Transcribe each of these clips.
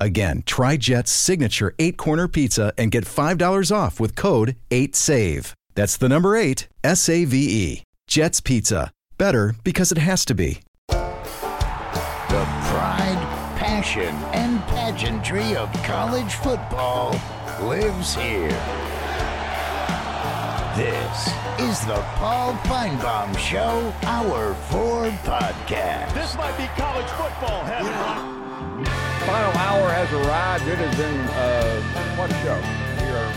Again, try Jet's signature eight corner pizza and get $5 off with code 8SAVE. That's the number eight, S A V E. Jet's Pizza. Better because it has to be. The pride, passion, and pageantry of college football lives here. This is the Paul Finebaum Show, Hour 4 podcast. This might be college football heaven. Final hour has arrived. It has been uh, what a show. We are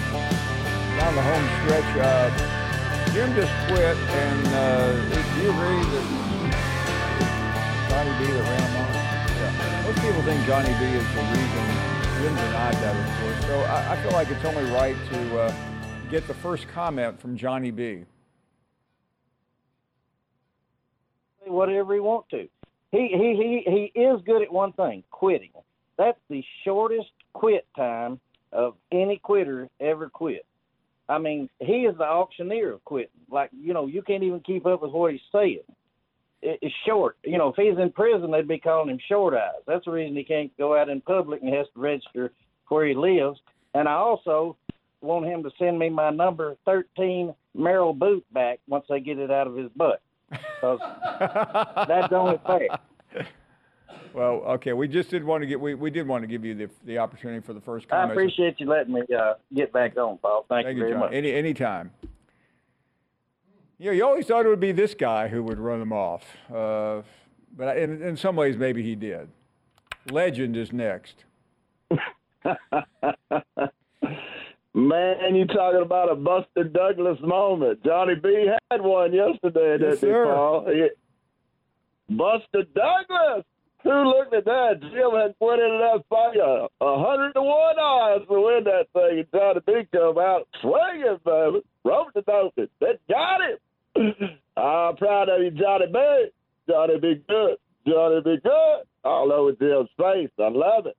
down the home stretch. Uh, Jim just quit, and uh, do you agree that Johnny B ran him? Yeah. Most people think Johnny B is the reason. Jim denied that, of course. So I, I feel like it's only right to uh, get the first comment from Johnny B. whatever he want to. He he he he is good at one thing, quitting. That's the shortest quit time of any quitter ever quit. I mean, he is the auctioneer of quitting. Like, you know, you can't even keep up with what he's saying. It's short. You know, if he's in prison, they'd be calling him short eyes. That's the reason he can't go out in public and has to register where he lives. And I also want him to send me my number 13 Merrell boot back once they get it out of his butt. 'Cause that's only fair. Well, okay, we just did want to get we, we did want to give you the the opportunity for the first I appreciate you letting me uh, get back on, Paul. Thank, Thank you you, very John. much. Any any time. Yeah, you always thought it would be this guy who would run them off, uh, but I- in in some ways maybe he did. Legend is next. Man, you talking about a Buster Douglas moment. Johnny B had one yesterday, Yes, didn't he. Paul? Buster Douglas! Who looked at that? Jim had put into that fight a, a hundred to one odds to win that thing, and Johnny B out swinging, baby. Roped the open. That got him. I'm proud of you, Johnny B. Johnny be good. Johnny be good. All over Jim's face. I love it.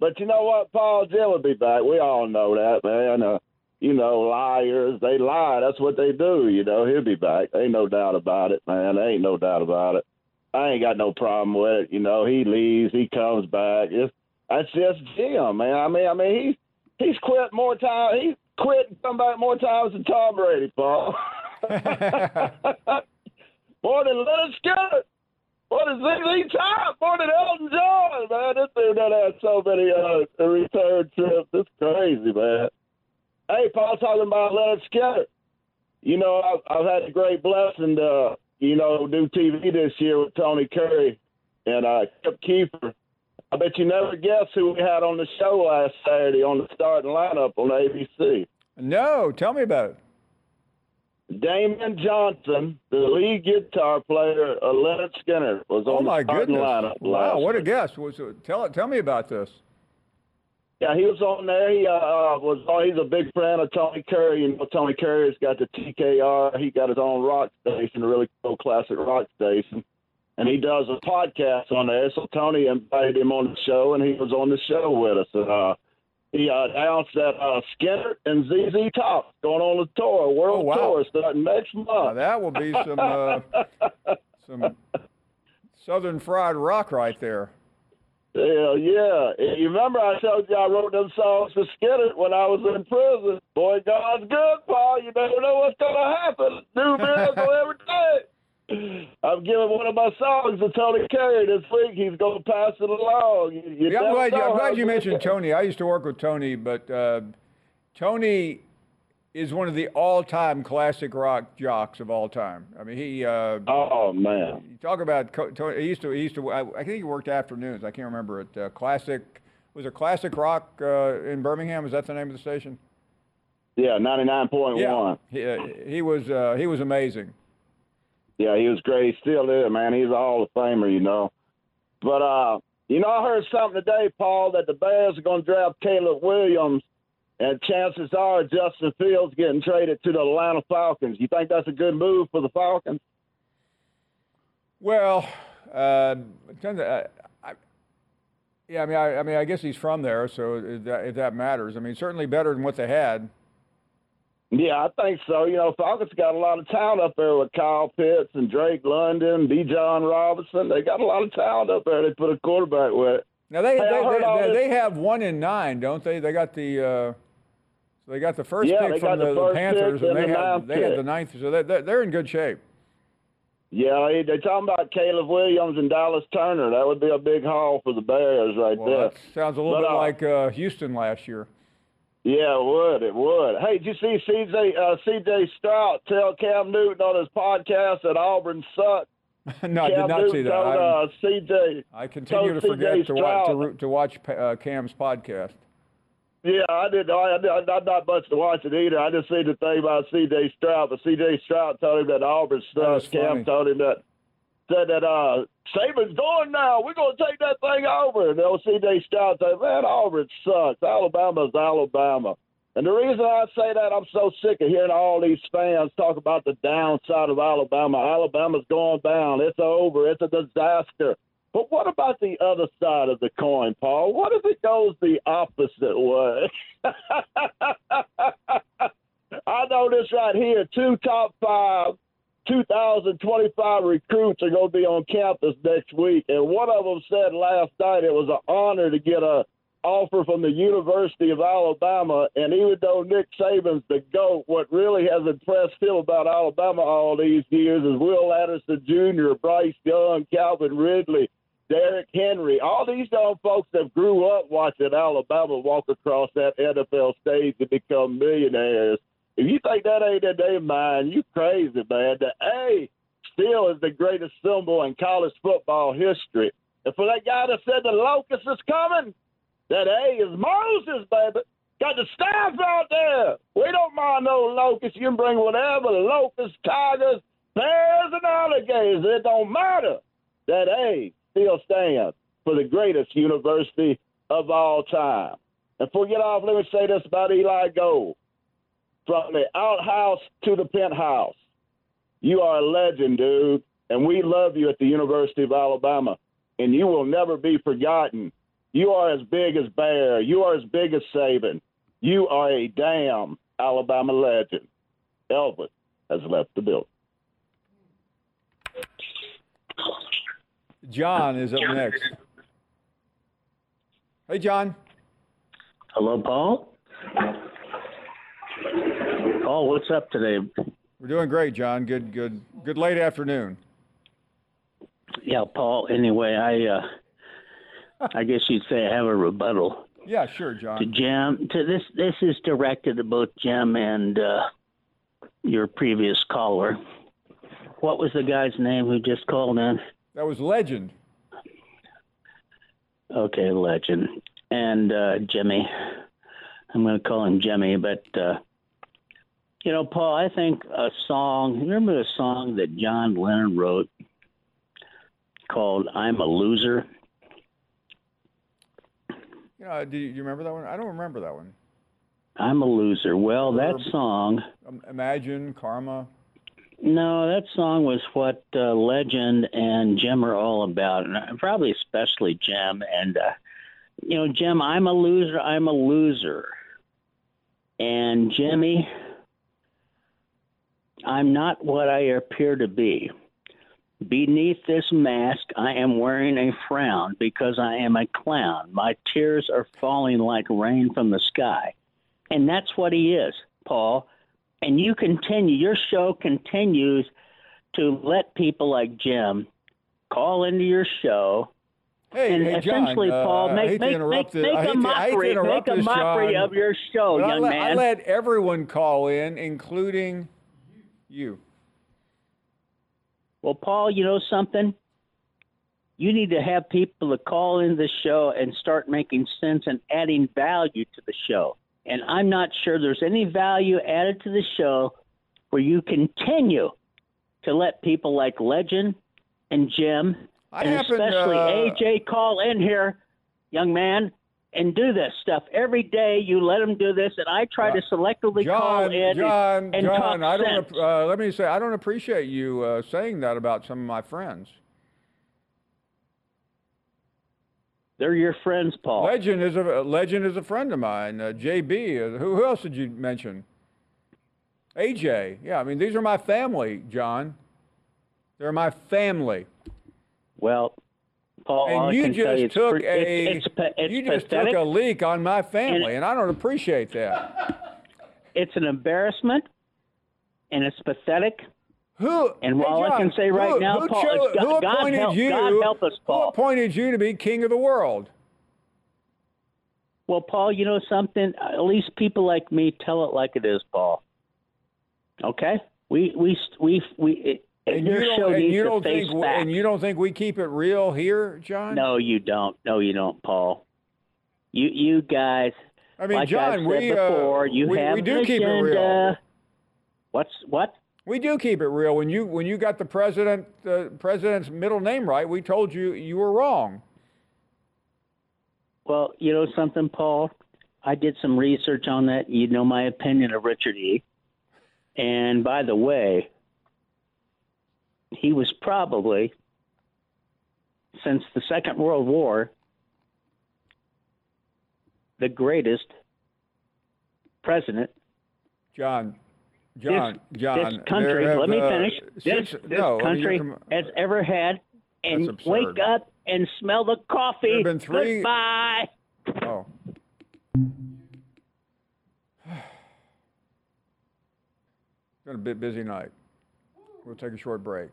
But you know what, Paul? Jim will be back. We all know that, man. Uh, you know, liars, they lie. That's what they do. You know, he'll be back. Ain't no doubt about it, man. Ain't no doubt about it. I ain't got no problem with it. You know, he leaves, he comes back. It's, that's just Jim, man. I mean, I mean, he he's quit more times. He's quit and come back more times than Tom Brady, Paul. more than Lynyrd Skynyrd. More than ZZ Top. More than Elton John, man. This dude done had so many uh, return trips. It's crazy, man. Hey, Paul, talking about Lynyrd Skynyrd. You know, I've, I've had the great blessing to, you know, do TV this year with Tony Curry and uh, Kip Keefer. I bet you never guess who we had on the show last Saturday on the starting lineup on ABC. No, tell me about it. Damon Johnson, the lead guitar player of Lynyrd Skynyrd, was Oh on my the starting goodness! lineup Wow, what a guess! Was tell it? tell me about this. Yeah, he was on there. He uh, uh, was. Oh, he's a big fan of Tony Curry. You know, Tony Curry's got the TKR. He got his own rock station, a really cool classic rock station, and he does a podcast on there. So Tony invited him on the show, and he was on the show with us. And uh, he uh, announced that uh, Skynyrd and ZZ Top going on the tour, world Oh, wow. tour, starting next month. Now, that will be some uh, some Southern fried rock right there. Hell yeah. And You remember I told you I wrote them songs for Skynyrd when I was in prison. Boy, God's good, Paul. You never know what's going to happen. New miracle every day. I'm giving one of my songs to Tony Curry this week. He's going to pass it along. You, you Yeah, I'm glad I'm glad you mentioned Tony. I used to work with Tony, but uh, Tony is one of the all-time classic rock jocks of all time. I mean, he. Uh, Oh, man. you talk about Tony. He used to. He used to. I, I think he worked afternoons. I can't remember it. Uh, classic. Was it Classic Rock uh, in Birmingham? Is that the name of the station? Yeah, 99.1. Yeah, He, uh, he was. Uh, he was amazing. Yeah, he was great. He still is, man. He's a Hall of Famer, you know. But uh, you know, I heard something today, Paul, that the Bears are going to draft Caleb Williams and chances are Justin Fields getting traded to the Atlanta Falcons. You think that's a good move for the Falcons? Well, uh, I, I, yeah, I mean, I, I, mean, I guess he's from there, so if that, if that matters, I mean, certainly better than what they had. Yeah, I think so. You know, Falcons got a lot of talent up there with Kyle Pitts and Drake London, Bijan Robinson. They got a lot of talent up there. They put a quarterback with. Now they hey, they, they, they, have one in nine, don't they? They got the uh, so they got the first yeah, pick from the, the, Panthers, and, and they the have they have the ninth. So they, they're in good shape. Yeah, they're talking about Caleb Williams and Dallas Turner. That would be a big haul for the Bears right well, there. Sounds a little but, bit uh, like uh, Houston last year. Yeah, it would. It would. Hey, did you see CJ uh, CJ Stroud tell Cam Newton on his podcast that Auburn sucked? no, I did not Newton see that. Told, uh, CJ. I continue to forget to watch, to, to watch uh, Cam's podcast. Yeah, I did. I, I, I not much to watch it either. I just seen the thing about C.J. Stroud, but C.J. Stroud told him that Auburn sucks. Cam told him that said that uh Saban's going now. We're gonna take that thing over. And old C.J. Stroud said, "Man, Auburn sucks. Alabama's Alabama." And the reason I say that, I'm so sick of hearing all these fans talk about the downside of Alabama. Alabama's going down. It's over. It's a disaster. But what about the other side of the coin, Paul? What if it goes the opposite way? I know this right here. Two top five 2025 recruits are going to be on campus next week. And one of them said last night it was an honor to get a offer from the University of Alabama. And even though Nick Saban's the GOAT, what really has impressed him about Alabama all these years is Will Anderson Jr., Bryce Young, Calvin Ridley, Derrick Henry, all these young folks that grew up watching Alabama walk across that NFL stage to become millionaires. If you think that ain't in their mind, you crazy, man. The A still is the greatest symbol in college football history. And for that guy that said the locust is coming, that A is Moses, baby. Got the staff out there. We don't mind no locusts. You can bring whatever locusts, tigers, bears, and alligators. It don't matter. That A still stands for the greatest university of all time. And before we get off, let me say this about Eli Gold. From the outhouse to the penthouse, you are a legend, dude. And we love you at the University of Alabama. And you will never be forgotten. You are as big as Bear. You are as big as Saban. You are a damn Alabama legend. Elvis has left the building. John is up next. Hey, John. Hello, Paul. Paul, what's up today? We're doing great, John. Good, good, good late afternoon. Yeah, Paul. Anyway, I, uh, I guess you'd say I have a rebuttal. Yeah, sure, John. To Jim, to this, this is directed to both Jim and uh, your previous caller. What was the guy's name who just called in? That was Legend. Okay, Legend. And uh, Jimmy. I'm going to call him Jimmy, but uh, you know, Paul, I think a song. Remember the song that John Lennon wrote called "I'm a Loser." Yeah, do you remember that one? I don't remember that one. I'm a loser. Well, that song. Imagine Karma. No, that song was what uh, Legend and Jim are all about, and probably especially Jim. And uh, you know, Jim, I'm a loser. I'm a loser. And Jimmy, I'm not what I appear to be. Beneath this mask, I am wearing a frown because I am a clown. My tears are falling like rain from the sky. And that's what he is, Paul and you continue, your show continues to let people like Jim call into your show. Hey, and hey, essentially, John, Paul, uh, make, make, make, make a to, mockery, make a mockery John, of your show, young I let, man. I let everyone call in, including you. Well, Paul, you know something? You need to have people to call in the show and start making sense and adding value to the show and I'm not sure there's any value added to the show where you continue to let people like Legend and Jim I and happen, especially uh, AJ call in here, young man. and do this stuff every day. You let them do this, and I try to selectively call John, in John, and, and John, talk I don't. sense. Uh, let me say, I don't appreciate you uh, saying that about some of my friends. They're your friends, Paul. Legend is a legend is a friend of mine. Uh, JB. Uh, who, who else did you mention? AJ. Yeah, I mean these are my family, John. They're my family. Well, Paul, And you just took a it's, it's, you just pathetic. took a leak on my family, and I don't appreciate that. It's an embarrassment, and it's pathetic. Who? And hey, all I John, can say right who- now, who Paul, cho- is God- appointed help- you? God help us, Who appointed you to be king of the world? Well, Paul, you know something? At least people like me tell it like it is, Paul. Okay? We we we we. It, And you don't, and you don't face think facts. and you don't think we keep it real here, John? No, you don't. No, you don't, Paul. You you guys. I mean, like John, I've said we uh, before, you we, have we do an keep it real. What's what? We do keep it real. When you when you got the president the president's middle name right, we told you you were wrong. Well, you know something, Paul. I did some research on that. You know my opinion of Richard E. And by the way, he was probably since the Second World War the greatest president John, John, John. this country. have, let me uh, finish. This, since- this no, I mean, country com- has ever had. And wake up and smell the coffee. There have been three- Goodbye. Oh. Been a bit busy night. We'll take a short break.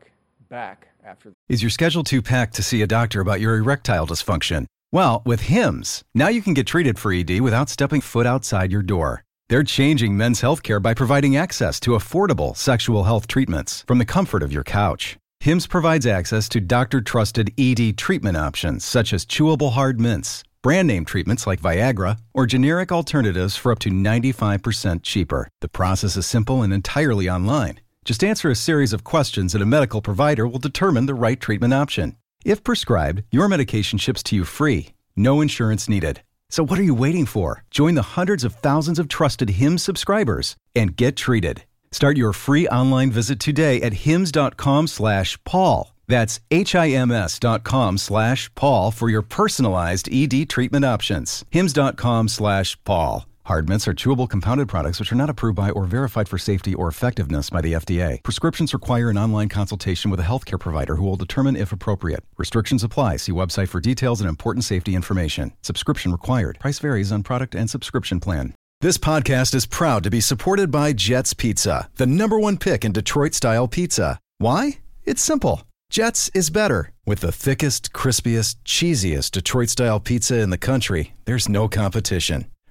Back after. Is your schedule too packed to see a doctor about your erectile dysfunction? Well, with HIMS, now you can get treated for ED without stepping foot outside your door. They're changing men's healthcare by providing access to affordable sexual health treatments from the comfort of your couch. HIMS provides access to doctor trusted ED treatment options such as chewable hard mints, brand name treatments like Viagra, or generic alternatives for up to 95% cheaper. The process is simple and entirely online. Just answer a series of questions and a medical provider will determine the right treatment option. If prescribed, your medication ships to you free, no insurance needed. So what are you waiting for? Join the hundreds of thousands of trusted HIMS subscribers and get treated. Start your free online visit today at hims.com slash Paul. That's H-I-M-S dot com slash Paul for your personalized ED treatment options. hims.com slash Paul. Hard mints are chewable compounded products which are not approved by or verified for safety or effectiveness by the FDA. Prescriptions require an online consultation with a healthcare provider who will determine if appropriate. Restrictions apply. See website for details and important safety information. Subscription required. Price varies on product and subscription plan. This podcast is proud to be supported by Jets Pizza, the number one pick in Detroit style pizza. Why? It's simple. Jets is better. With the thickest, crispiest, cheesiest Detroit style pizza in the country, there's no competition.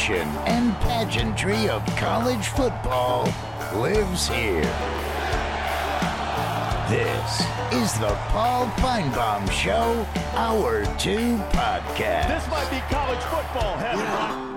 And pageantry of college football lives here. This is the Paul Finebaum Show, Hour 2 podcast. This might be college football heaven.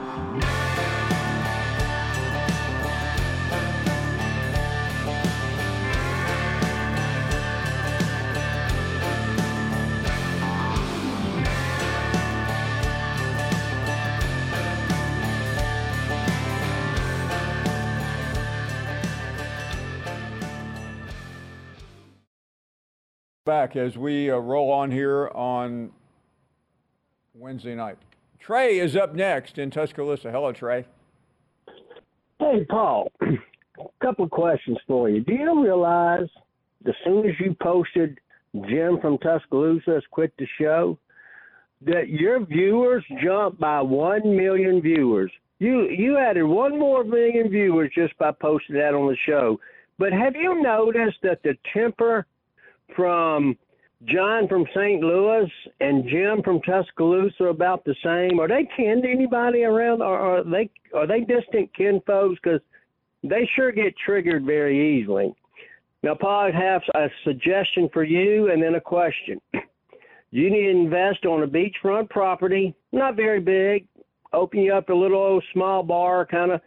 Back as we uh, roll on here on Wednesday night. Trey is up next in Tuscaloosa. Hello, Trey. Hey, Paul, a couple of questions for you. Do you realize as soon as you posted Jim from Tuscaloosa has quit the show, that your viewers jumped by 1 million viewers? You, you added one more million viewers just by posting that on the show. But have you noticed that the temper from John from St. Louis and Jim from Tuscaloosa about the same? Are they kin to anybody around, or are they are they distant kin folks? Because they sure get triggered very easily. Now, Paul, I have a suggestion for you, and then a question. You need to invest on a beachfront property, not very big. Open you up a little old small bar, kind of,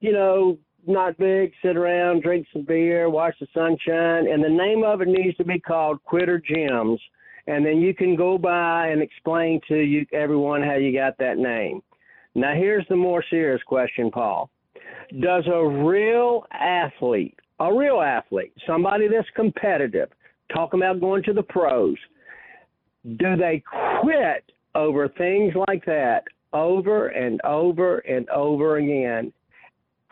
you know, not big. Sit around, drink some beer, watch the sunshine, and the name of it needs to be called Quitter Gyms. And then you can go by and explain to you everyone how you got that name. Now, here's the more serious question, Paul. Does a real athlete, a real athlete, somebody that's competitive, talking about going to the pros, do they quit over things like that over and over and over again?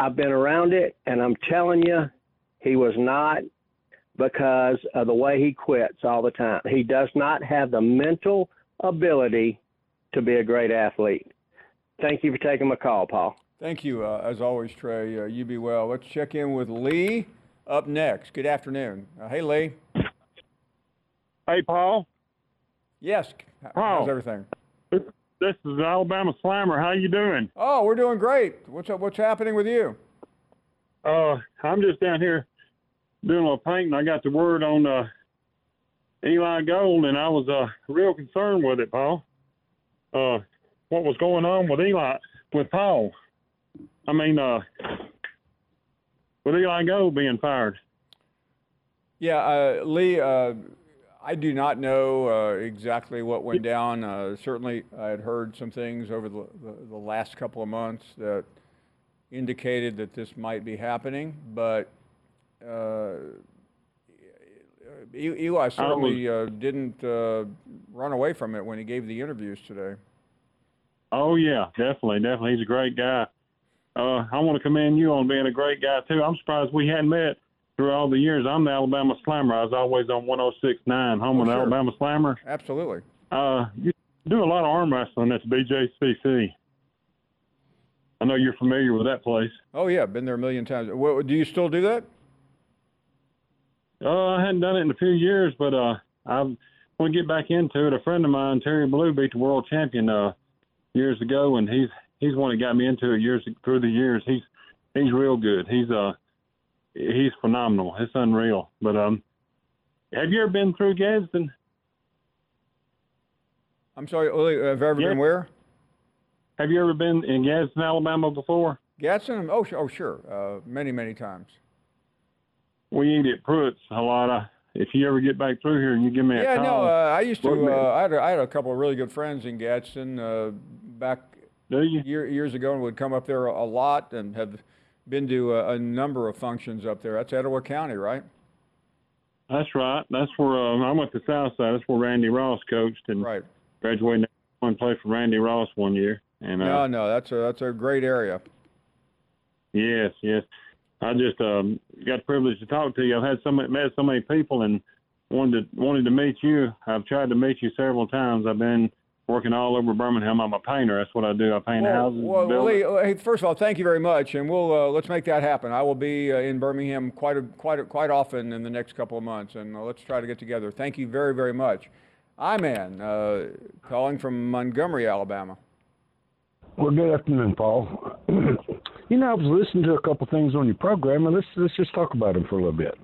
I've been around it, and I'm telling you, he was not because of the way he quits all the time. He does not have the mental ability to be a great athlete. Thank you for taking my call, Paul. Thank you, uh, as always, Trey. Uh, you be well. Let's check in with Lee up next. Good afternoon. Uh, hey, Lee. Hey, Paul. Yes. How's Paul. everything? This is Alabama Slammer. How you doing? Oh, we're doing great. What's up? What's happening with you? Uh, I'm just down here doing a little painting. I got the word on uh, Eli Gold, and I was uh, real concerned with it, Paul. Uh, what was going on with Eli, with Paul? I mean, uh, with Eli Gold being fired. Yeah, uh, Lee, uh, I do not know uh, exactly what went down. Uh, certainly, I had heard some things over the, the, the last couple of months that indicated that this might be happening, but uh, Eli certainly uh, didn't uh, run away from it when he gave the interviews today. Oh yeah, definitely, definitely. He's a great guy. Uh, I want to commend you on being a great guy too. I'm surprised we hadn't met through all the years. I'm the Alabama Slammer. I was always on 106.9, home Oh, of the sure. Alabama Slammer. Absolutely. Uh, you do a lot of arm wrestling at the BJCC. I know you're familiar with that place. Oh yeah, been there a million times. Well, do you still do that? Uh, I hadn't done it in a few years, but uh, I want to get back into it. A friend of mine, Terry Blue, beat the world champion uh, years ago, and he's he's one that got me into it years through the years. He's he's real good. He's uh he's phenomenal. It's unreal. But um, have you ever been through Gadsden? I'm sorry, Lee, have you ever Yeah. been where? Have you ever been in Gadsden, Alabama before? Gadsden? Oh, sure. Oh, sure. Uh, many, many times. We eat at Pruitt's a lot. I, if you ever get back through here and you give me a Yeah, call. no, uh, I used to. Uh, I, had a, I had a couple of really good friends in Gadsden uh, back year, years ago, and would come up there a, a lot, and have been to a, a number of functions up there. That's Etowah County, right? That's right. That's where um, I went to Southside. That's where Randy Ross coached and Right. graduated and played for Randy Ross one year. And uh, No, no, that's a that's a great area. yes, yes. I just um, got the privilege to talk to you. I've had so many, met so many people and wanted to, wanted to meet you. I've tried to meet you several times. I've been working all over Birmingham. I'm a painter. That's what I do. I paint Well, houses. well. Lee, uh, hey, first of all, thank you very much, and we'll uh, let's make that happen. I will be uh, in Birmingham quite a, quite a, quite often in the next couple of months, and uh, let's try to get together. Thank you very very much. Iman, uh, calling from Montgomery, Alabama. Well, good afternoon, Paul. you know, I was listening to a couple things on your program, and let's let's just talk about them for a little bit.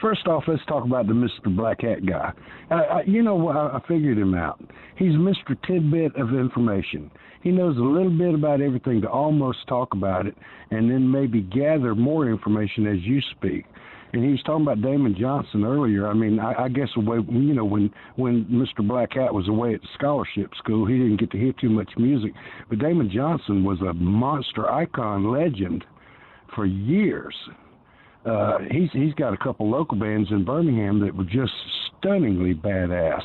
First off, let's talk about the Mr. Black Hat guy. I, I, you know, I, I figured him out. He's Mr. Tidbit of information. He knows a little bit about everything to almost talk about it, and then maybe gather more information as you speak. And he was talking about Damon Johnson earlier. I mean, I, I guess the you know when when Mr. Black Hat was away at scholarship school, he didn't get to hear too much music. But Damon Johnson was a monster icon legend for years. Uh, he's he's got a couple local bands in Birmingham that were just stunningly badass.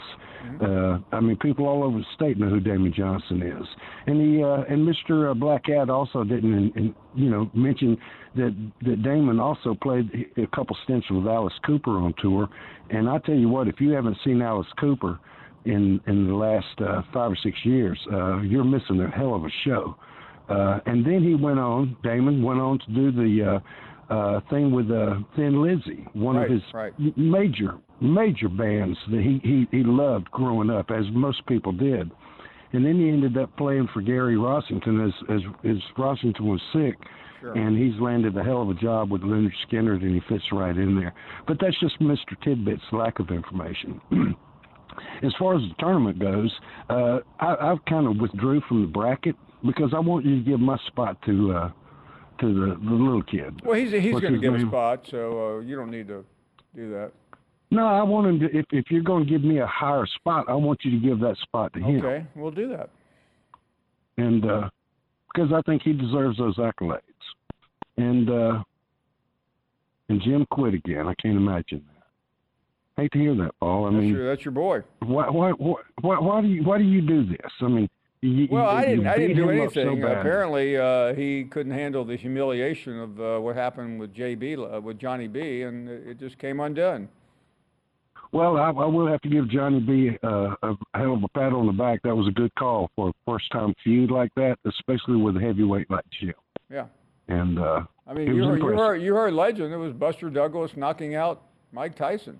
Uh, I mean, people all over the state know who Damon Johnson is, and he uh, and Mr. uh, Black Cat also didn't, in, in, you know, mention that that Damon also played a couple stints with Alice Cooper on tour. And I tell you what, if you haven't seen Alice Cooper in in the last uh, five or six years, uh, you're missing a hell of a show. Uh, and then he went on. Damon went on to do the uh, uh, thing with uh, Thin Lizzy, one Right, of his right. major major bands that he, he, he loved growing up, as most people did. And then he ended up playing for Gary Rossington as as, as Rossington was sick. Sure. And he's landed a hell of a job with Lynyrd Skynyrd, and he fits right in there. But that's just Mr. Tidbit's lack of information. as far as the tournament goes, uh, I, I've kind of withdrew from the bracket because I want you to give my spot to uh, to the, the little kid. Well, he's he's going to give a spot, so uh, you don't need to do that. No, I want him to. If if you're going to give me a higher spot, I want you to give that spot to him. Okay, we'll do that. and uh, because I think he deserves those accolades. And uh, and Jim quit again. I can't imagine that. Hate to hear that, Paul. I That's mean, your, that's your boy. why, why, why, why, why do you, why do you do this? I mean, you, Well, you, I didn't. I didn't do up so anything. Apparently, uh, he couldn't handle the humiliation of uh, what happened with JB, uh, with Johnny B, and it just came undone. Well, I, I will have to give Johnny B uh, a hell of a pat on the back. That was a good call for a first time feud like that, especially with a heavyweight like Jim. Yeah. And uh, I mean, you heard, you heard you heard legend. It was Buster Douglas knocking out Mike Tyson.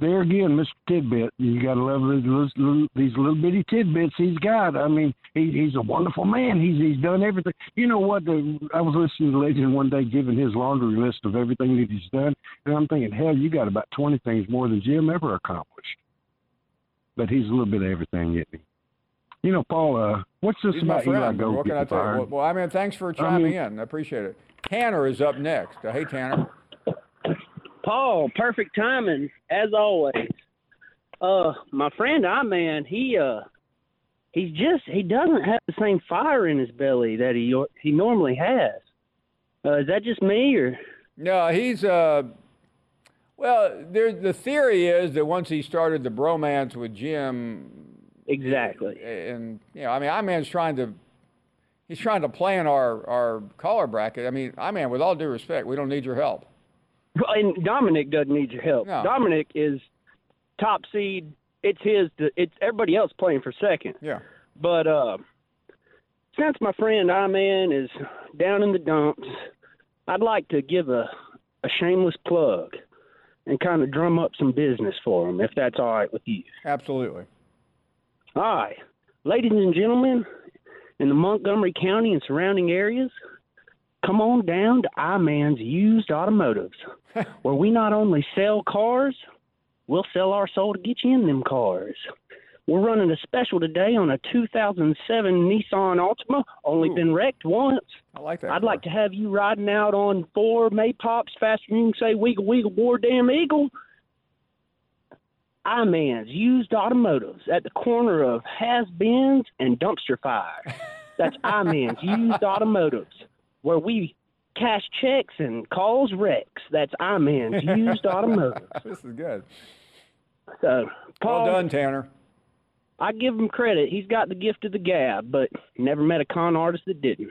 There again, Mr. Tidbit, you got to love these little, these little bitty tidbits he's got. I mean, he, he's a wonderful man. He's he's done everything. You know what? The, I was listening to Legend one day giving his laundry list of everything that he's done, and I'm thinking, hell, you got about 20 things more than Jim ever accomplished. But he's a little bit of everything, isn't he? You know, Paul, uh, what's this He's about Eli. Gold What can I tell you? fired? Well, well, I mean, thanks for I chiming mean- in. I appreciate it. Tanner is up next. Uh, hey, Tanner. Paul, perfect timing as always. Uh, my friend iMan, he uh, he's just he doesn't have the same fire in his belly that he he normally has. Uh, is that just me or? No, he's uh. Well, there. The theory is that once he started the bromance with Jim, exactly, and you know, I mean, iMan's trying to. He's trying to plan our our caller bracket. I mean, iMan, with all due respect, we don't need your help. Well, and Dominic doesn't need your help. No. Dominic is top seed. It's his. To, it's everybody else playing for second. Yeah. But uh, since my friend iMan is down in the dumps, I'd like to give a a shameless plug and kind of drum up some business for him, if that's all right with you. Absolutely. All right, ladies and gentlemen, in the Montgomery County and surrounding areas, come on down to iMan's Used Automotives, where we not only sell cars, we'll sell our soul to get you in them cars. We're running a special today on a 2007 Nissan Altima, only been wrecked once. I like that. I'd like to have you riding out on four Maypops faster than you can say wiggle wiggle war damn eagle. iMan's used automotives at the corner of Has Beens and Dumpster Fire. That's iMan's used automotives, where we cash checks and calls wrecks. That's iMan's used automotives. this is good. So, Paul, Well done, Tanner. I give him credit. He's got the gift of the gab, but never met a con artist that didn't.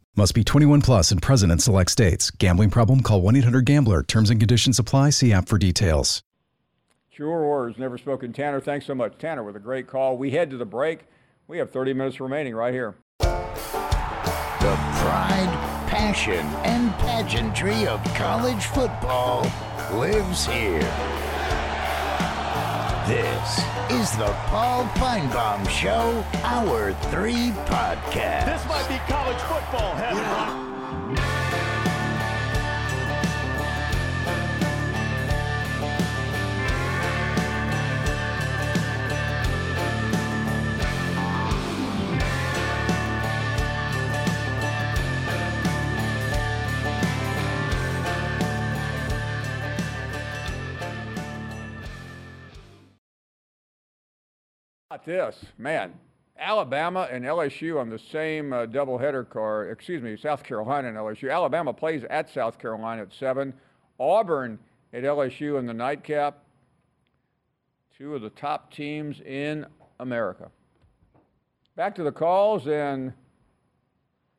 Must be 21 plus and present in select states. Gambling problem? Call 1 800 Gambler. Terms and conditions apply. See app for details. Sure words, never spoken. Tanner, thanks so much. Tanner with a great call. We head to the break. We have 30 minutes remaining right here. The pride, passion, and pageantry of college football lives here. This is the Paul Finebaum Show, Hour 3 podcast. This might be college football heaven. About this, man. Alabama and LSU on the same uh, doubleheader car. Excuse me, South Carolina and LSU. Alabama plays at South Carolina at seven. Auburn at LSU in the nightcap. Two of the top teams in America. Back to the calls, and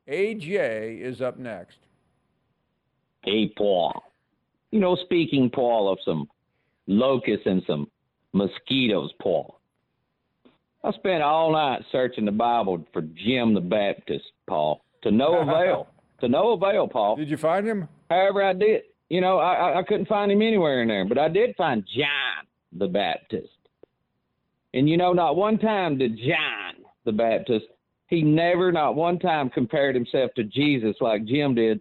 AJ is up next. Hey, Paul. You know, speaking, Paul, of some locusts and some mosquitoes, Paul. I spent all night searching the Bible for Jim the Baptist, Paul, to no avail. to no avail, Paul. Did you find him? However, I did. You know, I, I couldn't find him anywhere in there, but I did find John the Baptist. And you know, not one time did John the Baptist, he never, not one time, compared himself to Jesus like Jim did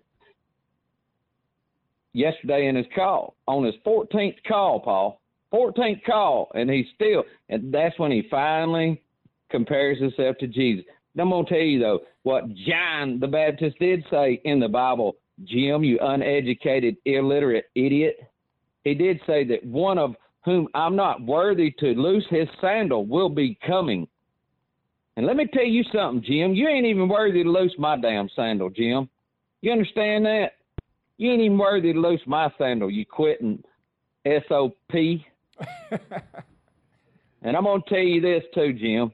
yesterday in his call, on his 14th call, Paul. 14th call, and he still, and that's when he finally compares himself to Jesus. I'm going to tell you, though, what John the Baptist did say in the Bible, Jim, you uneducated, illiterate idiot. He did say that one of whom I'm not worthy to loose his sandal will be coming. And let me tell you something, Jim. You ain't even worthy to loose my damn sandal, Jim. You understand that? You ain't even worthy to loose my sandal, you quitting SOP. and I'm going to tell you this too, Jim.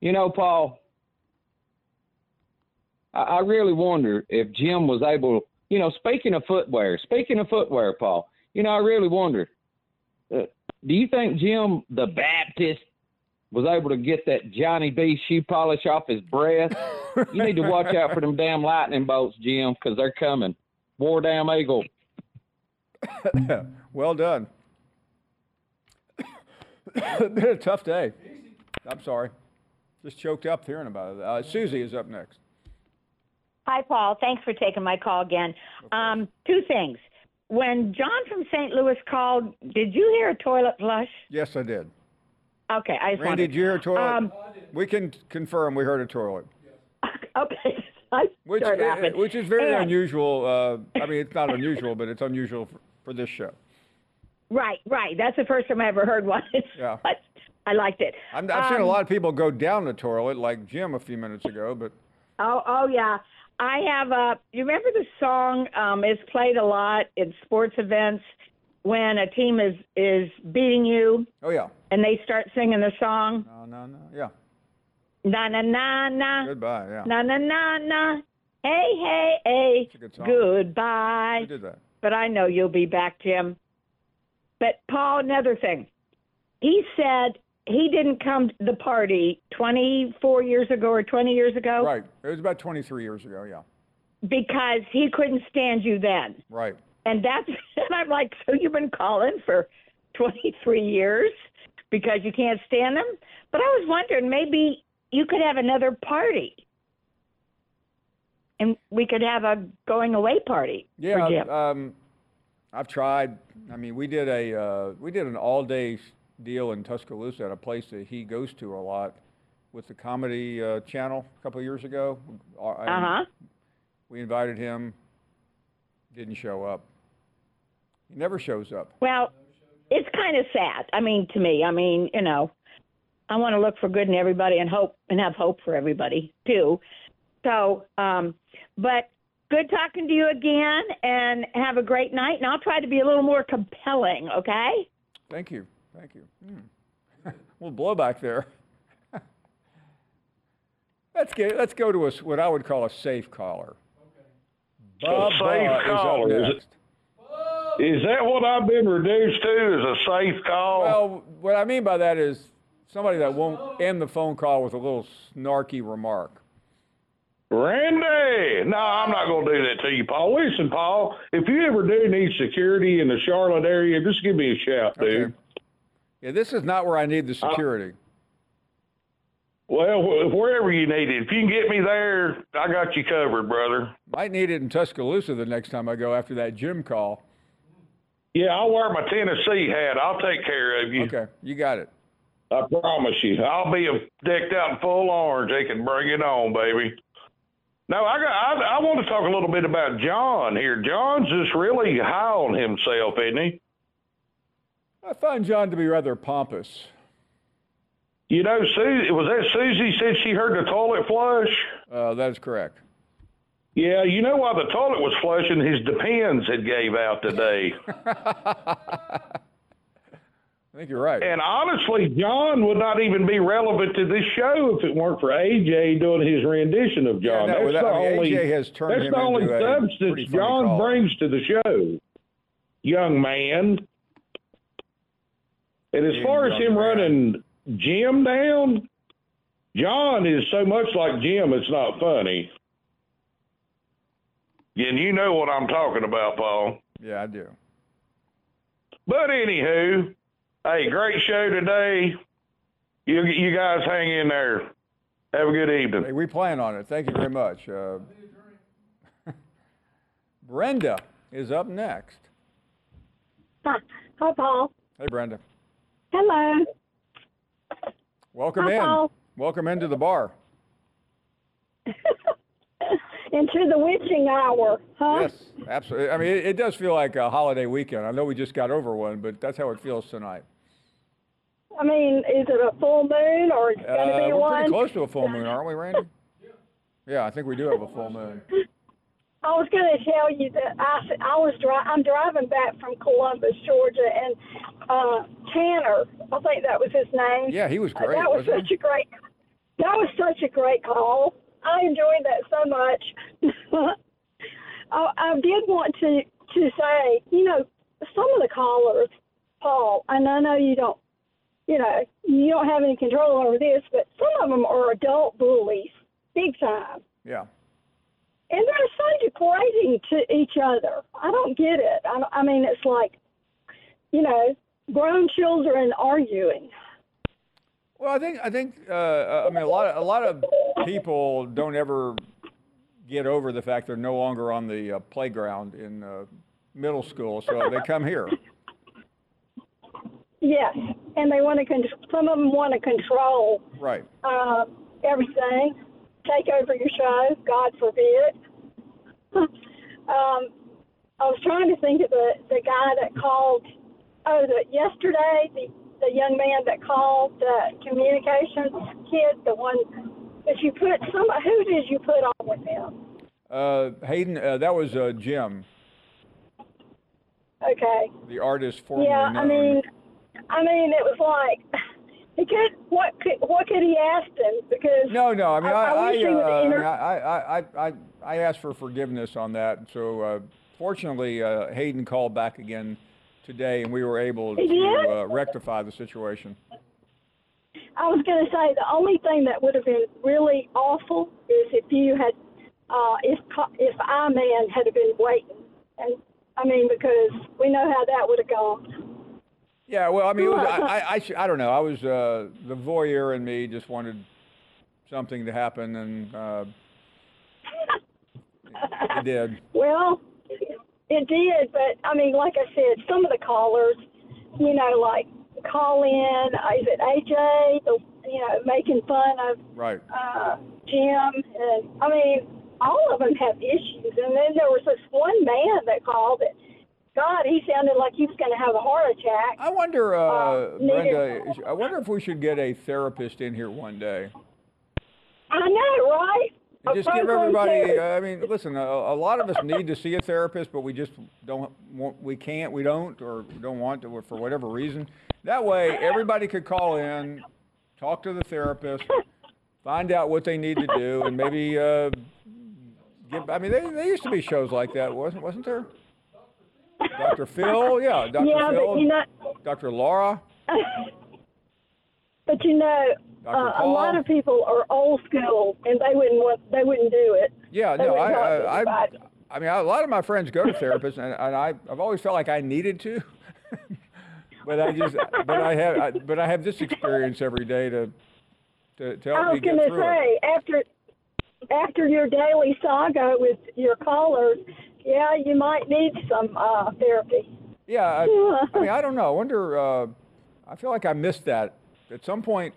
You know, Paul, I, I really wonder if Jim was able, you know, speaking of footwear, speaking of footwear, Paul, you know, I really wonder, uh, do you think Jim the Baptist was able to get that Johnny B shoe polish off his breath? you need to watch out for them damn lightning bolts, Jim, because they're coming. War damn eagle. well done. been a tough day. I'm sorry. Just choked up hearing about it. Uh, Susie is up next. Hi, Paul. Thanks for taking my call again. Um, two things. When John from St. Louis called, did you hear a toilet flush? Yes, I did. Okay, I just Randy, did you hear a toilet? Um, we can confirm we heard a toilet. okay. I Which, sure it which is very And- unusual. Uh, I mean, it's not unusual, but it's unusual for, for this show. Right, right. That's the first time I ever heard one. Yeah. but I liked it. I'm, I've seen a Um, lot of people go down the toilet, like Jim a few minutes ago, but Oh, oh yeah. I have a. You remember the song? Um, it's played a lot in sports events when a team is is beating you oh yeah, and they start singing the song. no, no, no, yeah. Na na na na. Goodbye, yeah. Na na na na. Hey hey hey. It's a good song. Goodbye. Who did that? But I know you'll be back, Jim. But Paul, another thing. He said he didn't come to the party 24 years ago or 20 years ago Right. It was about 23 years ago. Yeah. because he couldn't stand you then. Right. And that's and I'm like, so you've been calling for 23 years because you can't stand him? But I was wondering maybe you could have another party. And we could have a going away party for Yeah. Jim. Um, I've tried. I mean, we did a uh, we did an all day deal in Tuscaloosa at a place that he goes to a lot with the comedy uh, channel a couple of years ago. Uh Uh-huh. We invited him. Didn't show up. He never shows up. Well, it's kind of sad. I mean, to me, I mean, you know, I want to look for good in everybody and hope and have hope for everybody too. So, um, but good talking to you again, and have a great night. And I'll try to be a little more compelling. Okay? Thank you. Thank you. Hmm. we'll blow back there. let's get let's go to a, s- what I would call a safe caller. Bob safe Baugh is caller, is it? next. Is that what I've been reduced to? Is a safe call? Well, what I mean by that is somebody that won't end the phone call with a little snarky remark. Randy, no, I'm not going to do that to you, Paul. Listen, Paul, if you ever do need security in the Charlotte area, just give me a shout, dude. Yeah, this is not where I need the uh, security. Well, wh- wherever you need it, if you can get me there, I got you covered, brother. Might need it in Tuscaloosa the next time I go after that Jim call. Yeah, I'll wear my Tennessee hat. I'll take care of you. Okay, you got it. I promise you. I'll be decked out in full orange. They can bring it on, baby. No, I got. I, I want to talk a little bit about John here. John's just really high on himself, isn't he? I find John to be rather pompous. You know, Susie, was that Susie said she heard the toilet flush? Uh, that is correct. Yeah, you know why the toilet was flushing? His depends had gave out today. I think you're right. And honestly, John would not even be relevant to this show if it weren't for AJ doing his rendition of Yeah, John. no, that's the I mean, only, AJ has turned that's the only substance John caller. brings to the show, young man. And as far as him man. running Jim down, John is so much like Jim, it's not funny. And you know what I'm talking about, Paul. Yeah, I do. But anywho, hey, great show today. You you guys hang in there. Have a good evening. Hey, we plan on it. Thank you very much. Uh, Brenda is up next. Hi, Hi, Paul. Hey, Brenda. Hello. Welcome Hi, in. Paul. Welcome into the bar. Into the witching hour, huh? Yes, absolutely. I mean, it, it does feel like a holiday weekend. I know we just got over one, but that's how it feels tonight. I mean, is it a full moon or is it going to Uh, be we're one? pretty close to a full moon, aren't we, Randy? Yeah, I think we do have a full moon. I was going to tell you that I, I was dri- I'm driving back from Columbus, Georgia, and uh, Tanner, I think that was his name. Yeah, he was Uh, great, that was such a great. That was such a great call. I enjoyed that so much. I, I did want to to say, you know, some of the callers, Paul, and I know you don't, you know, you don't have any control over this, but some of them are adult bullies, big time. Yeah. And they're so degrading to each other. I don't get it. I, I mean, it's like, you know, grown children arguing. Well, I think I think uh, I mean a lot of a lot of people don't ever get over the fact they're no longer on the uh, playground in uh, middle school, so they come here. Yes, and they want to. Con- some of them want to control Right. uh, everything, take over your show. God forbid. um, I was trying to think of the the guy that called. Oh, the yesterday the the young man that called the communications kid, the one that you put some. Who did you put on with him? Uh, Hayden, uh, that was uh, Jim, Okay. the artist formerly Yeah, known. I mean, I mean, it was like he could. What could what could he ask him? Because no, no. I mean, I, I, wish he would uh, I, mean, inter- I, I, I, I, I asked for forgiveness on that. So uh, fortunately, uh, Hayden called back again today, and we were able He to did? uh, rectify the situation. I was going to say the only thing that would have been really awful is if you had, uh, if if iMan had been waiting, and I mean because we know how that would have gone. Yeah, well, I mean, it was, I, I, I, sh- I don't know. I was uh, the voyeur in me just wanted something to happen, and uh, it did. Well, it did, but I mean, like I said, some of the callers, you know, like call in. Uh, is it AJ? The you know making fun of Right. uh, Jim, and I mean, all of them have issues. And then there was this one man that called it. God, he sounded like he was going to have a heart attack. I wonder, uh, needed- Brenda. I wonder if we should get a therapist in here one day. I know, right? Just give everybody. therapist. I mean, listen. A, a lot of us need to see a therapist, but we just don't. Want, we can't. We don't, or don't want to, for whatever reason. That way, everybody could call in, talk to the therapist, find out what they need to do, and maybe uh, give. I mean, there, there used to be shows like that, wasn't wasn't there? Dr. Phil, yeah, Dr. Yeah, Phil, but you know, Dr. Laura. but you know, Dr. uh, a lot of people are old school, and they wouldn't want, they wouldn't do it. Yeah, They no, I I, I. I mean, a lot of my friends go to therapists, and, and I, I've always felt like I needed to, but I just, but I have, I, but I have this experience every day to, to, to help I was going to through it. say after after your daily saga with your callers, yeah, you might need some uh, therapy. Yeah, I, I mean, I don't know. I wonder. Uh, I feel like I missed that. At some point,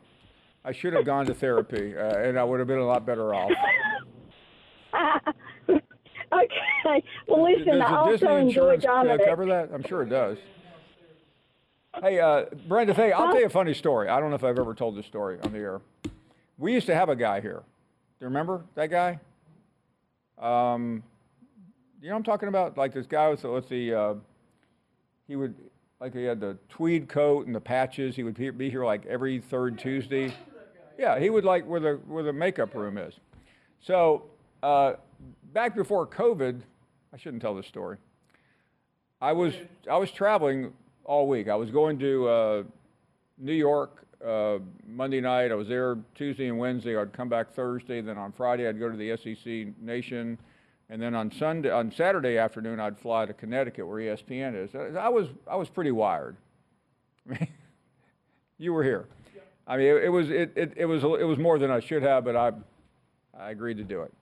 I should have gone to therapy, uh, and I would have been a lot better off. okay. Well, listen, Does I also enjoy insurance uh, cover that? I'm sure it does. Hey, uh, Brenda, hey, I'll tell you a funny story. I don't know if I've ever told this story on the air. We used to have a guy here. Do you remember that guy? Um, you know what I'm talking about? Like this guy with the, with the uh, he would, like he had the tweed coat and the patches. He would be here like every third Tuesday. Yeah, he would like where the where the makeup room is. So uh, back before COVID, I shouldn't tell this story. I was I was traveling all week. I was going to uh, New York uh, Monday night. I was there Tuesday and Wednesday. I'd come back Thursday. Then on Friday, I'd go to the SEC Nation, and then on Sunday, on Saturday afternoon, I'd fly to Connecticut, where ESPN is. I was I was pretty wired. you were here. I mean, it, it was it, it, it was it was more than I should have, but I I agreed to do it.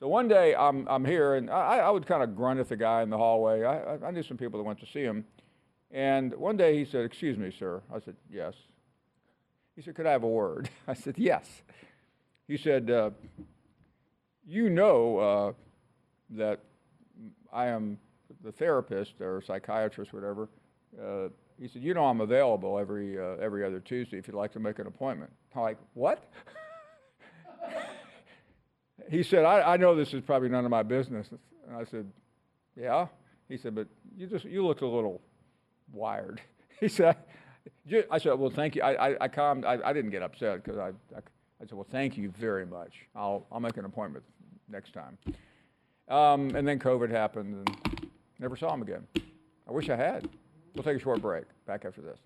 So one day I'm I'm here, and I, I would kind of grunt at the guy in the hallway. I, I- knew some people that went to see him, and one day he said, "Excuse me, sir." I said, "Yes." He said, "Could I have a word?" I said, "Yes." He said, uh, "You know uh, that I am the therapist or psychiatrist, whatever." Uh, he said, "You know I'm available every uh, every other Tuesday if you'd like to make an appointment." I'm like, "What?" he said, I, I know this is probably none of my business. And I said, Yeah. He said, But you just you looked a little wired. He said, I said, Well, thank you. I, I, I calmed. I, I didn't get upset because I, I, I said, Well, thank you very much. I'll, I'll make an appointment next time. Um, and then COVID happened and never saw him again. I wish I had. We'll take a short break. Back after this.